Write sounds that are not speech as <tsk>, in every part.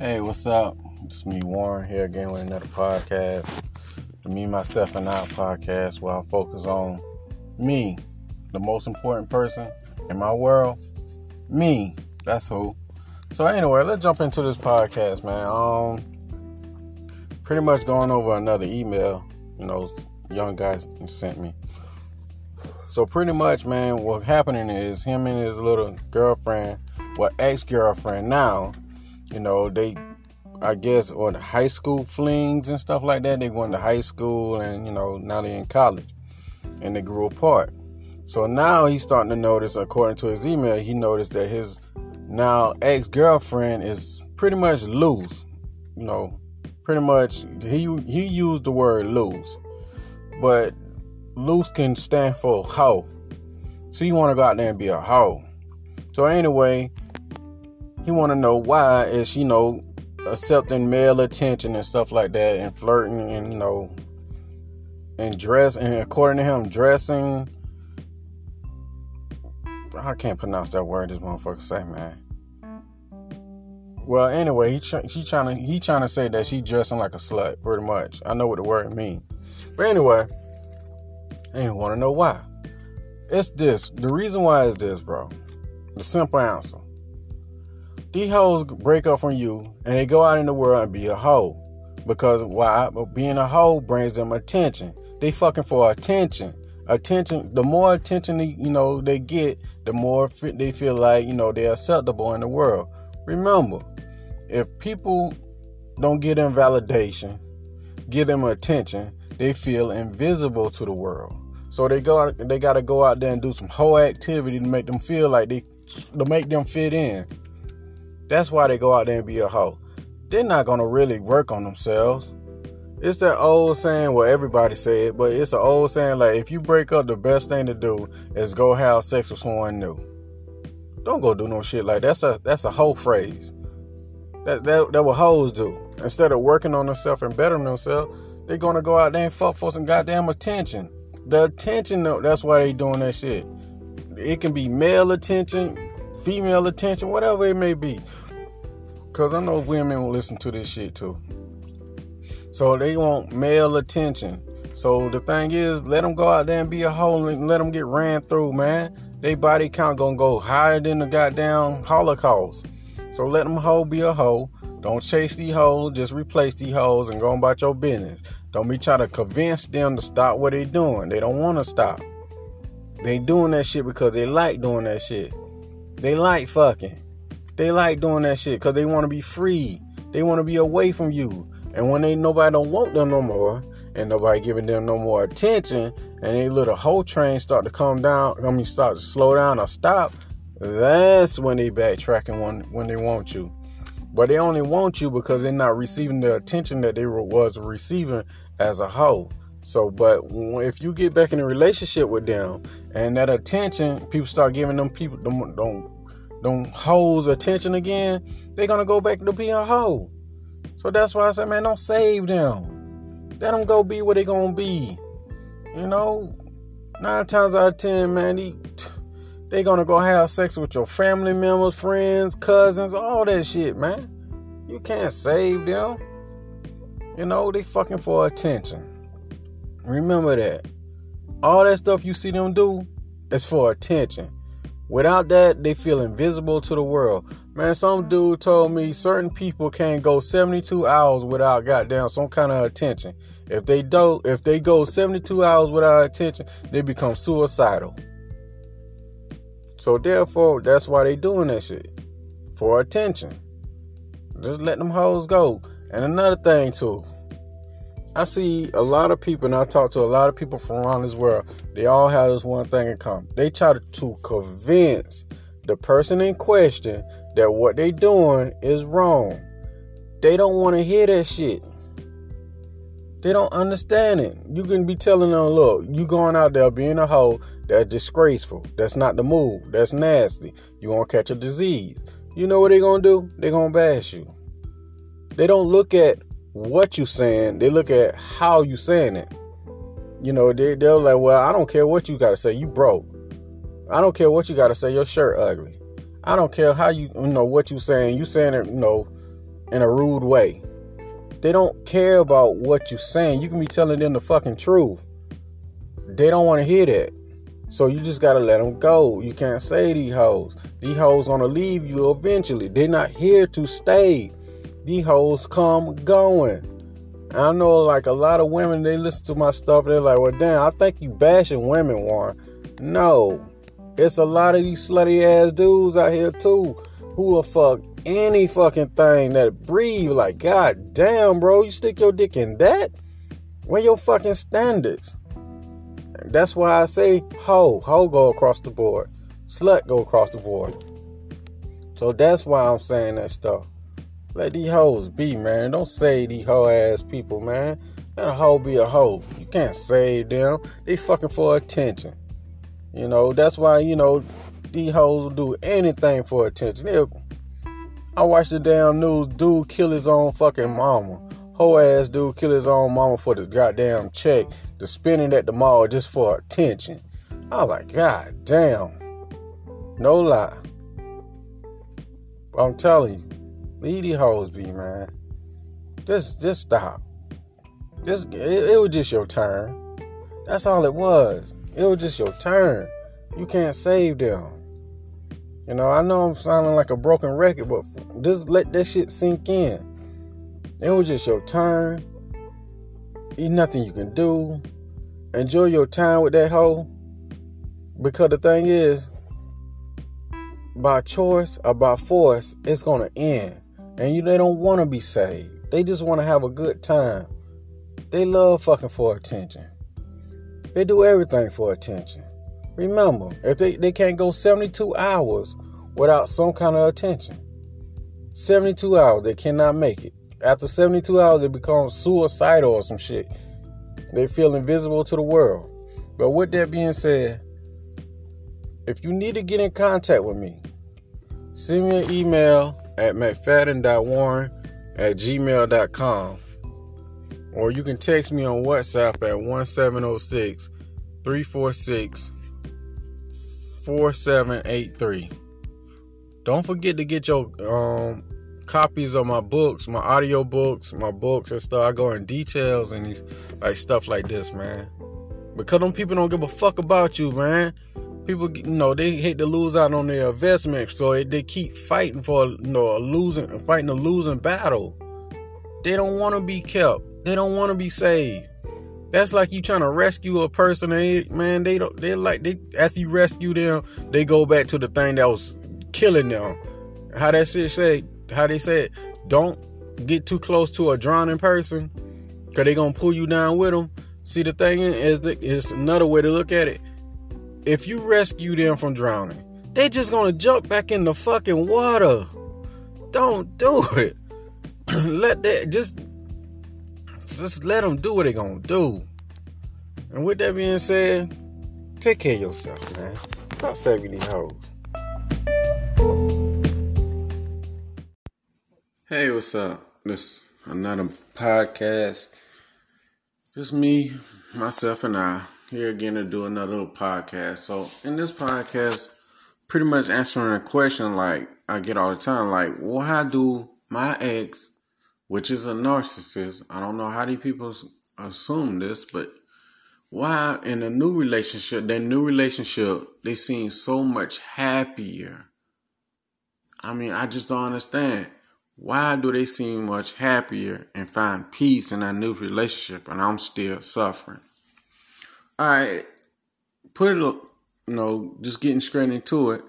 Hey, what's up? It's me, Warren, here again with another podcast. Me, myself, and I podcast where I focus on me, the most important person in my world. Me, that's who. So anyway, let's jump into this podcast, man. Um, pretty much going over another email, you know, young guys sent me. So pretty much, man, what's happening is him and his little girlfriend, well, ex-girlfriend now, you know, they I guess or the high school flings and stuff like that. They went to high school and you know, now they're in college. And they grew apart. So now he's starting to notice, according to his email, he noticed that his now ex-girlfriend is pretty much loose. You know, pretty much he he used the word loose. But loose can stand for hoe. So you want to go out there and be a hoe. So anyway, he want to know why is you know accepting male attention and stuff like that and flirting and you know and dress and according to him dressing I can't pronounce that word this motherfucker say man. Well, anyway, he tr- he trying to he trying to say that she dressing like a slut, pretty much. I know what the word mean, but anyway, ain't want to know why. It's this. The reason why is this, bro. The simple answer. These hoes break up from you and they go out in the world and be a hoe. Because why? Being a hoe brings them attention. They fucking for attention. Attention. The more attention they, you know they get, the more they feel like you know they're acceptable in the world. Remember, if people don't get them validation, give them attention, they feel invisible to the world. So they go out, they got to go out there and do some whole activity to make them feel like they to make them fit in. That's why they go out there and be a hoe. They're not gonna really work on themselves. It's that old saying, well, everybody said, but it's an old saying like if you break up, the best thing to do is go have sex with someone new. Don't go do no shit like that. that's a that's a whole phrase. That that that what hoes do. Instead of working on themselves and bettering themselves, they're gonna go out there and fuck for some goddamn attention. The attention, though, that's why they doing that shit. It can be male attention, female attention, whatever it may be. Cause I know women will listen to this shit too. So they want male attention. So the thing is, let them go out there and be a hoe and let them get ran through, man. They body count gonna go higher than the goddamn Holocaust. So let them hoe be a hoe. Don't chase these hoes, just replace these hoes and go about your business. Don't be trying to convince them to stop what they doing. They don't want to stop. They doing that shit because they like doing that shit. They like fucking. They like doing that shit because they want to be free. They want to be away from you. And when they nobody don't want them no more, and nobody giving them no more attention, and they little whole train start to come down, I mean start to slow down or stop, that's when they backtracking when when they want you. But they only want you because they're not receiving the attention that they was receiving as a whole. So, but if you get back in a relationship with them and that attention, people start giving them people don't don't don't hoes attention again, they're gonna go back to being a hoe. So that's why I said, man, don't save them. Let them go be what they gonna be. You know, nine times out of ten, man, they <tsk> they gonna go have sex with your family members, friends, cousins, all that shit, man. You can't save them. You know, they fucking for attention. Remember that. All that stuff you see them do is for attention. Without that, they feel invisible to the world. Man, some dude told me certain people can't go 72 hours without goddamn some kind of attention. If they don't, if they go 72 hours without attention, they become suicidal. So therefore, that's why they doing that shit. For attention. Just let them hoes go. And another thing too. I see a lot of people, and I talk to a lot of people from around this world. They all have this one thing in common. They try to, convince the person in question that what they're doing is wrong. They don't want to hear that shit. They don't understand it. You can be telling them, look, you going out there being a hoe, that's disgraceful. That's not the move. That's nasty. You gonna catch a disease. You know what they gonna do? They gonna bash you. They don't look at what you saying. They look at how you saying it. You know, they they're like, well, I don't care what you gotta say. You broke. I don't care what you gotta say. Your shirt ugly. I don't care how you you know what you saying. You saying it, you know, in a rude way. They don't care about what you're saying. You can be telling them the fucking truth. They don't want to hear that. So you just gotta let them go. You can't say these hoes. These hoes gonna leave you eventually. They're not here to stay. These hoes come going. I know like a lot of women, they listen to my stuff, they're like, well damn, I think you bashing women, Warren. No. It's a lot of these slutty ass dudes out here too who will fuck any fucking thing that breathe. Like, god damn, bro, you stick your dick in that? Where your fucking standards? That's why I say ho, ho go across the board. Slut go across the board. So that's why I'm saying that stuff. Let these hoes be, man. Don't say these hoe ass people, man. Let a hoe be a hoe. You can't save them. They fucking for attention. You know, that's why, you know, these hoes will do anything for attention. They'll, I watched the damn news, dude kill his own fucking mama. Whole ass dude kill his own mama for the goddamn check The spending at the mall just for attention. I was like, God damn. No lie. I'm telling you, leave these hoes be, man. Just just stop. Just it, it was just your turn. That's all it was. It was just your turn. You can't save them. You know, I know I'm sounding like a broken record, but just let that shit sink in. It was just your turn. Ain't nothing you can do. Enjoy your time with that hoe. Because the thing is, by choice or by force, it's gonna end. And you they don't wanna be saved. They just wanna have a good time. They love fucking for attention. They do everything for attention. Remember, if they, they can't go 72 hours without some kind of attention. 72 hours, they cannot make it. After 72 hours, they become suicidal or some shit. They feel invisible to the world. But with that being said, if you need to get in contact with me, send me an email at mcfadden.warren at gmail.com. Or you can text me on WhatsApp at 1706 346 4783. Don't forget to get your um, copies of my books, my audio books, my books and stuff. I go in details and these, like stuff like this, man. Because them people don't give a fuck about you, man. People, you know, they hate to lose out on their investment, so they keep fighting for, you know, a losing, fighting a losing battle. They don't want to be kept. They don't want to be saved. That's like you trying to rescue a person, and man, they don't. They like they after you rescue them, they go back to the thing that was killing them. How that shit say? how they said, don't get too close to a drowning person because they to pull you down with them. See, the thing is, it's another way to look at it. If you rescue them from drowning, they just to jump back in the fucking water. Don't do it. <clears throat> let that, just, just let them do what they to do. And with that being said, take care of yourself, man. Stop saving these hoes. Hey, what's up? This another podcast. Just me, myself, and I here again to do another little podcast. So in this podcast, pretty much answering a question like I get all the time, like, well, how do my ex, which is a narcissist, I don't know how these people assume this, but why in a new relationship, their new relationship, they seem so much happier. I mean, I just don't understand why do they seem much happier and find peace in a new relationship and I'm still suffering? Right, put it, you know, just getting straight into it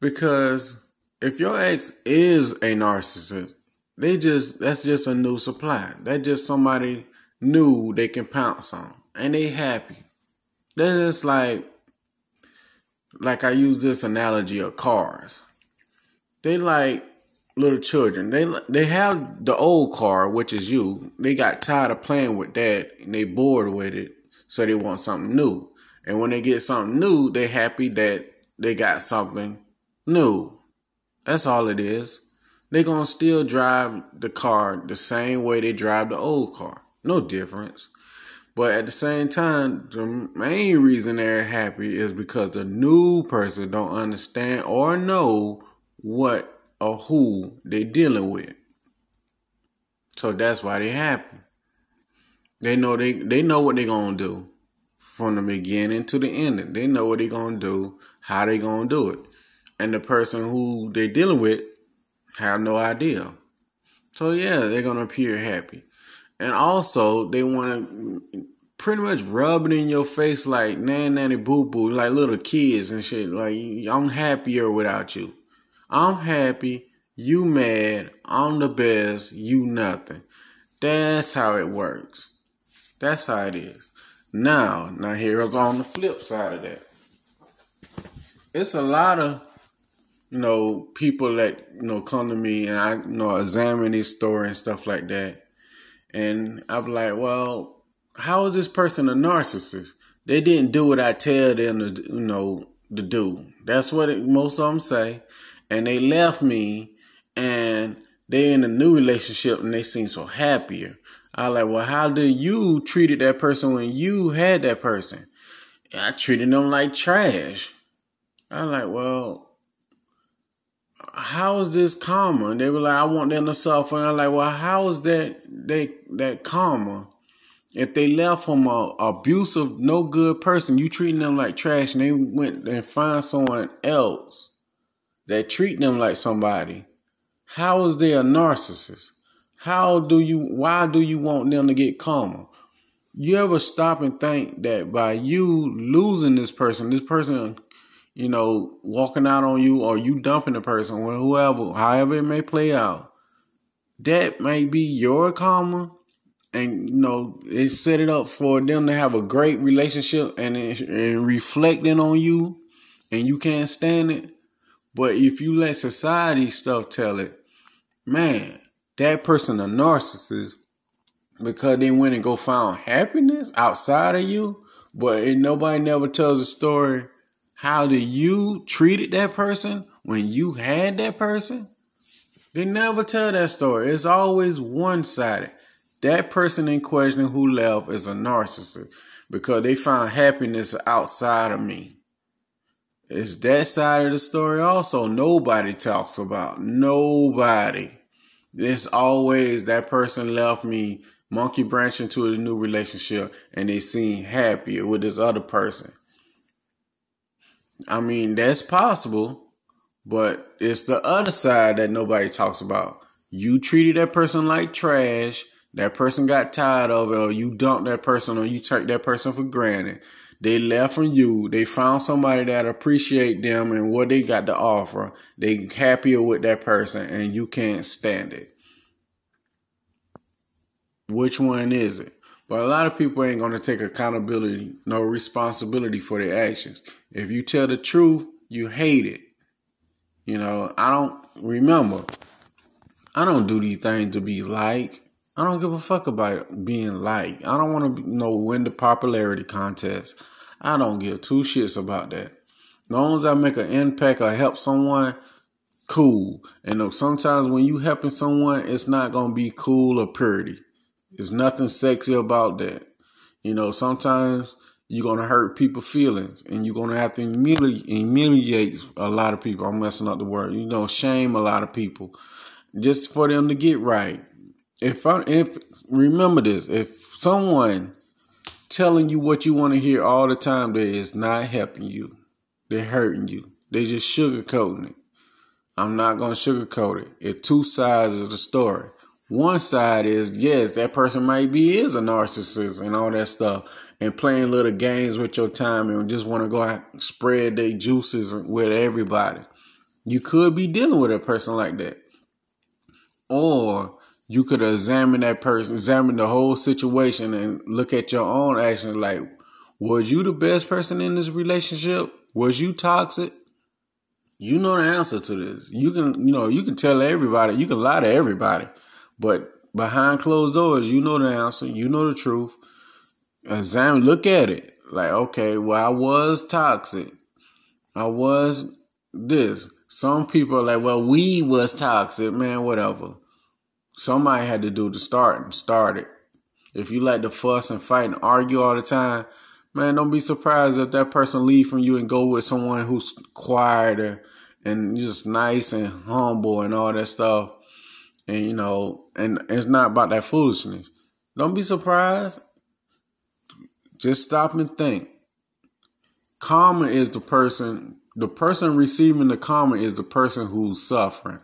because if your ex is a narcissist, they just, that's just a new supply. That's just somebody new they can pounce on and they happy. That's just like, like I use this analogy of cars. They like little children. They they have the old car, which is you. They got tired of playing with that and they bored with it, so they want something new. And when they get something new, they happy that they got something new. That's all it is. They gonna still drive the car the same way they drive the old car. No difference. But at the same time, the main reason they're happy is because the new person don't understand or know what or who they're dealing with. So that's why they happy. They know they they know what they're gonna do from the beginning to the ending. They know what they're gonna do, how they gonna do it. And the person who they're dealing with have no idea. So yeah, they're gonna appear happy. And also they wanna pretty much rub it in your face like nan nanny boo boo, like little kids and shit. Like I'm happier without you. I'm happy, you mad, I'm the best, you nothing. That's how it works. That's how it is. Now, now here's on the flip side of that. It's a lot of you know people that you know come to me and I you know examine this story and stuff like that, and I'm like, well, how is this person a narcissist? They didn't do what I tell them to you know to do. That's what it, most of them say, and they left me and they're in a new relationship and they seem so happier. I like, well, how did you treated that person when you had that person? I treated them like trash. I like, well, how is this karma? And they were like, I want them to suffer. And I'm like, well, how is that they that karma? If they left from a abusive, no good person, you treating them like trash, and they went and find someone else that treat them like somebody. How is they a narcissist? How do you, why do you want them to get karma? You ever stop and think that by you losing this person, this person, you know, walking out on you or you dumping the person or whoever, however it may play out, that may be your karma. And, you know, it set it up for them to have a great relationship and, and reflecting on you and you can't stand it. But if you let society stuff tell it, man, that person a narcissist because they went and go find happiness outside of you, but nobody never tells a story how did you treated that person when you had that person. They never tell that story. It's always one sided. That person in question who left is a narcissist because they found happiness outside of me. It's that side of the story also nobody talks about. Nobody. It's always that person left me monkey branch into a new relationship and they seem happier with this other person. I mean, that's possible, but it's the other side that nobody talks about. You treated that person like trash. That person got tired of it, or you dumped that person, or you took that person for granted. They left from you. They found somebody that appreciate them and what they got to offer. They happier with that person and you can't stand it. Which one is it? But a lot of people ain't going to take accountability, no responsibility for their actions. If you tell the truth, you hate it. You know, I don't remember. I don't do these things to be like. I don't give a fuck about being like. I don't want to know win the popularity contest. I don't give two shits about that. As long as I make an impact or help someone, cool. And sometimes when you helping someone, it's not gonna be cool or pretty. There's nothing sexy about that. You know, sometimes you're gonna hurt people's feelings, and you're gonna have to humiliate, humiliate a lot of people. I'm messing up the word. You know, shame a lot of people just for them to get right. If I if remember this, if someone telling you what you want to hear all the time that is not helping you, they're hurting you. They just sugarcoating it. I'm not gonna sugarcoat it. It's two sides of the story. One side is yes, that person might be is a narcissist and all that stuff, and playing little games with your time and just want to go out and spread their juices with everybody. You could be dealing with a person like that, or you could examine that person, examine the whole situation and look at your own actions like, was you the best person in this relationship? Was you toxic? You know the answer to this. You can, you know, you can tell everybody, you can lie to everybody, but behind closed doors, you know the answer, you know the truth. Examine, look at it. Like, okay, well, I was toxic. I was this. Some people are like, well, we was toxic, man, whatever. Somebody had to do the start and start it. If you like to fuss and fight and argue all the time, man, don't be surprised if that person leave from you and go with someone who's quieter and just nice and humble and all that stuff. And you know, and it's not about that foolishness. Don't be surprised. Just stop and think. Karma is the person, the person receiving the karma is the person who's suffering.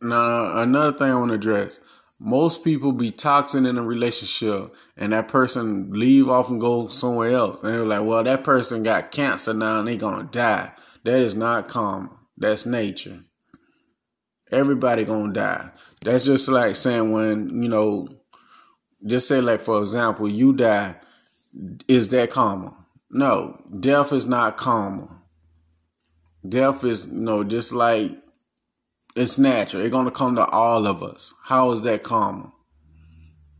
Now, another thing I want to address most people be toxic in a relationship and that person leave off and go somewhere else. And they're like, well, that person got cancer now and they gonna die. That is not karma. That's nature. Everybody gonna die. That's just like saying when, you know, just say like for example, you die, is that karma? No, death is not karma. Death is you know, just like it's natural. It's gonna come to all of us. How is that karma?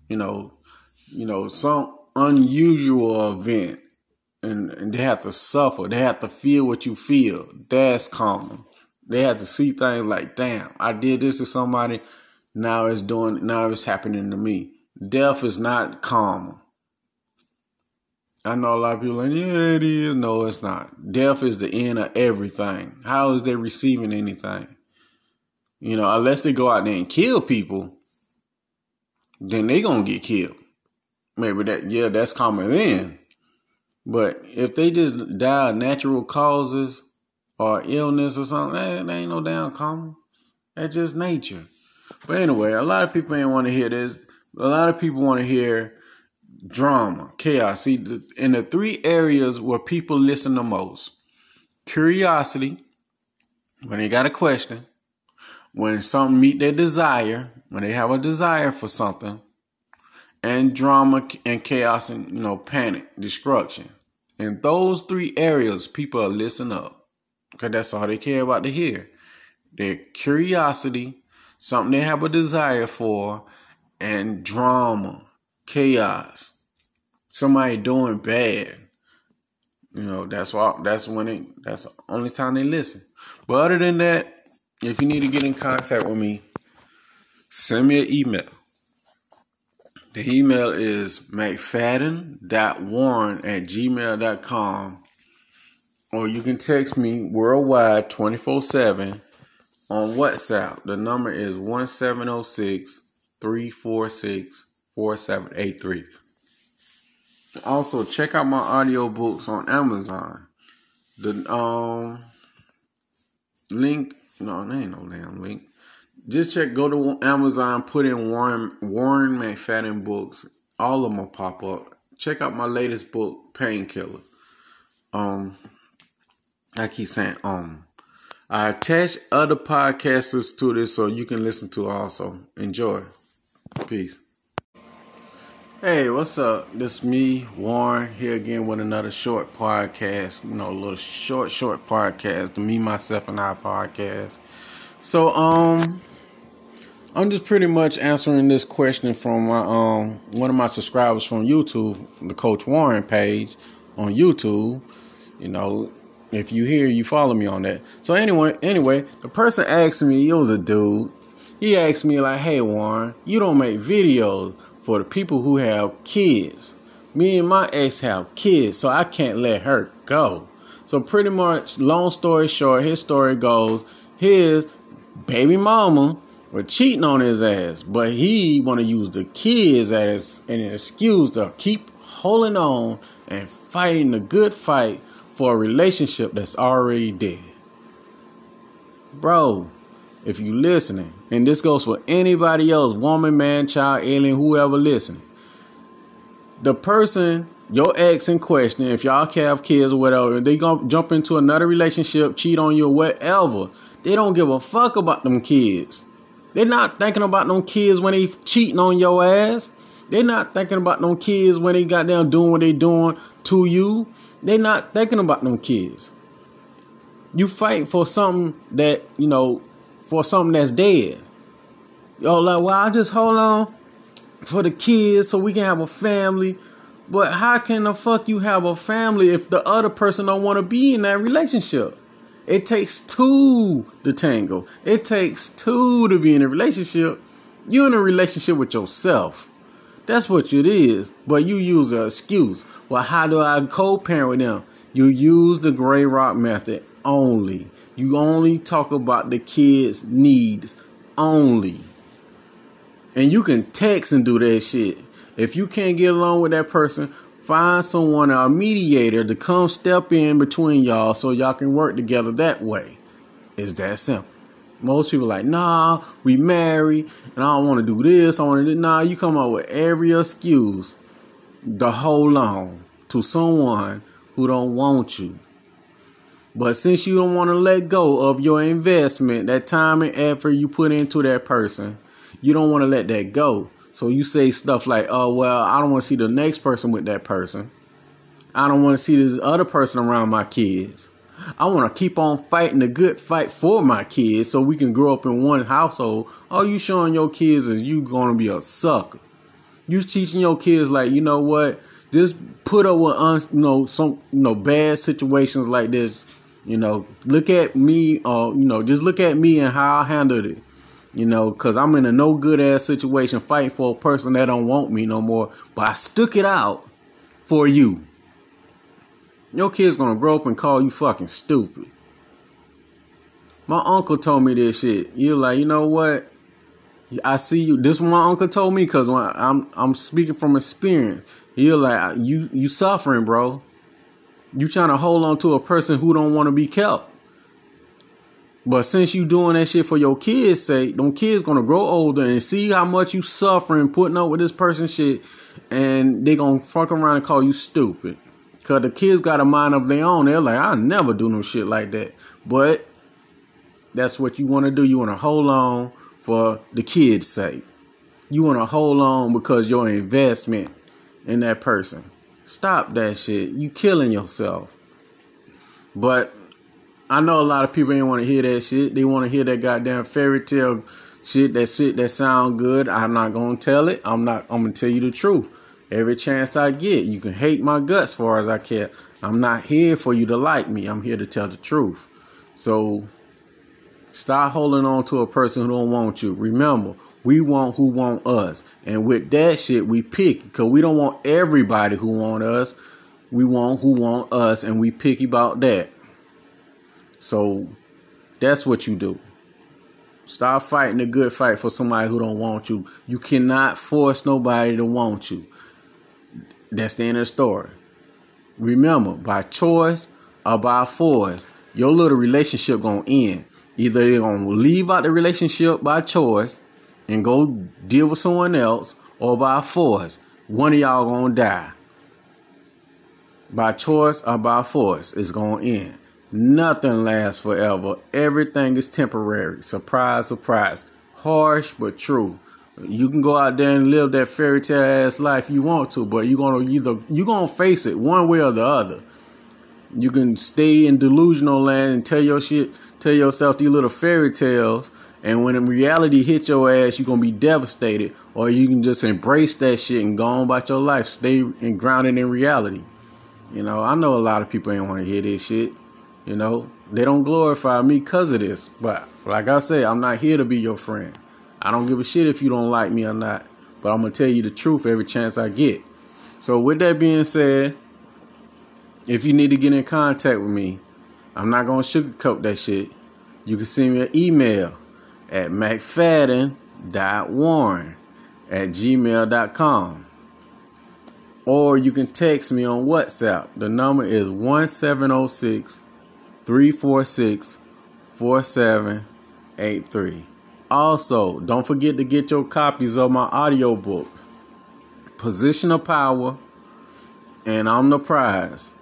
You know, you know, some unusual event and, and they have to suffer. They have to feel what you feel. That's karma. They have to see things like, damn, I did this to somebody. Now it's doing, now it's happening to me. Death is not karma. I know a lot of people like, yeah, it is. No, it's not. Death is the end of everything. How is they receiving anything? You know, unless they go out there and kill people, then they gonna get killed. Maybe that, yeah, that's common then. But if they just die of natural causes or illness or something, that, that ain't no damn common. That's just nature. But anyway, a lot of people ain't want to hear this. A lot of people want to hear drama, chaos. See, in the three areas where people listen the most curiosity, when they got a question, when something meet their desire, when they have a desire for something, and drama and chaos and you know panic, destruction. In those three areas, people are listening up because that's all they care about to hear. Their curiosity, something they have a desire for, and drama, chaos, somebody doing bad. You know, that's why that's when it that's the only time they listen. But other than that, if you need to get in contact with me, send me an email. The email is mcfadden.warren at gmail.com or you can text me worldwide 24 7 on WhatsApp. The number is 1706 346 4783. Also, check out my audiobooks on Amazon. The um link no, there ain't no damn link. Just check, go to Amazon, put in Warren Warren McFadden books. All of them will pop up. Check out my latest book, Painkiller. Um, I keep saying um. I attach other podcasters to this so you can listen to also. Enjoy. Peace. Hey, what's up? This me, Warren, here again with another short podcast. You know, a little short, short podcast. The me, myself, and I podcast. So, um, I'm just pretty much answering this question from my um one of my subscribers from YouTube, from the Coach Warren page on YouTube. You know, if you hear, you follow me on that. So anyway, anyway, the person asked me, it was a dude. He asked me like, "Hey, Warren, you don't make videos." For the people who have kids. Me and my ex have kids, so I can't let her go. So pretty much, long story short, his story goes: his baby mama was cheating on his ass, but he want to use the kids as an excuse to keep holding on and fighting the good fight for a relationship that's already dead. Bro, if you listening, and this goes for anybody else, woman, man, child, alien, whoever listening. The person, your ex in question, if y'all have kids or whatever, they gonna jump into another relationship, cheat on you or whatever. They don't give a fuck about them kids. They're not thinking about them kids when they cheating on your ass. They're not thinking about them kids when they got down doing what they doing to you. They're not thinking about them kids. You fight for something that, you know, for something that's dead. Yo, like, well, I just hold on for the kids so we can have a family. But how can the fuck you have a family if the other person don't want to be in that relationship? It takes two to tango. It takes two to be in a relationship. You in a relationship with yourself. That's what it is. But you use an excuse. Well, how do I co-parent with them? You use the gray rock method only. You only talk about the kids' needs only. And you can text and do that shit. If you can't get along with that person, find someone, a mediator, to come step in between y'all so y'all can work together that way. It's that simple. Most people like, nah, we married, and I don't want to do this. I want to do nah. You come up with every excuse to hold on to someone who don't want you. But since you don't want to let go of your investment, that time and effort you put into that person, you don't want to let that go. So you say stuff like, "Oh well, I don't want to see the next person with that person. I don't want to see this other person around my kids." I want to keep on fighting the good fight for my kids so we can grow up in one household. All you showing your kids is you gonna be a sucker. You teaching your kids like, you know what? Just put up with un, you know some you know bad situations like this. You know, look at me, uh, you know, just look at me and how I handled it. You know, cause I'm in a no good ass situation fighting for a person that don't want me no more. But I stuck it out for you. Your kid's gonna grow up and call you fucking stupid. My uncle told me this shit. You're like, you know what? I see you. This one my uncle told me because when I'm I'm speaking from experience. You're like you you suffering, bro. You trying to hold on to a person who don't want to be kept. But since you doing that shit for your kids' sake, them kids gonna grow older and see how much you suffering putting up with this person shit, and they gonna fuck around and call you stupid. Cause the kids got a mind of their own. They're like, I never do no shit like that. But that's what you want to do. You want to hold on for the kids' sake. You want to hold on because your investment in that person. Stop that shit. You killing yourself. But I know a lot of people ain't want to hear that shit. They want to hear that goddamn fairy tale shit. That shit that sound good. I'm not gonna tell it. I'm not. I'm gonna tell you the truth every chance I get. You can hate my guts far as I care. I'm not here for you to like me. I'm here to tell the truth. So stop holding on to a person who don't want you. Remember, we want who want us. And with that shit, we pick because we don't want everybody who want us. We want who want us, and we picky about that. So that's what you do. Stop fighting a good fight for somebody who don't want you. You cannot force nobody to want you. That's the end of the story. Remember, by choice or by force, your little relationship gonna end. Either you're gonna leave out the relationship by choice and go deal with someone else, or by force, one of y'all gonna die. By choice or by force, it's gonna end. Nothing lasts forever. Everything is temporary. Surprise, surprise. Harsh but true. You can go out there and live that fairy tale ass life you want to, but you're gonna either you're gonna face it one way or the other. You can stay in delusional land and tell your shit, tell yourself these little fairy tales, and when reality hit your ass, you're gonna be devastated. Or you can just embrace that shit and go on about your life, stay and grounded in reality. You know, I know a lot of people ain't want to hear this shit. You know, they don't glorify me because of this. But like I said, I'm not here to be your friend. I don't give a shit if you don't like me or not, but I'm gonna tell you the truth every chance I get. So with that being said, if you need to get in contact with me, I'm not gonna sugarcoat that shit. You can send me an email at mcfadden.warren at gmail.com. Or you can text me on WhatsApp. The number is 1706 346 4783. Also, don't forget to get your copies of my audiobook, Position of Power and I'm the Prize,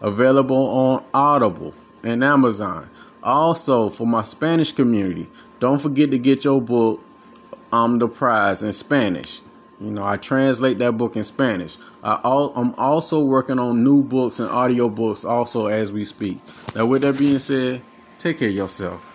available on Audible and Amazon. Also, for my Spanish community, don't forget to get your book, I'm the Prize, in Spanish. You know, I translate that book in Spanish. I am also working on new books and audio books also as we speak. Now, with that being said, take care of yourself.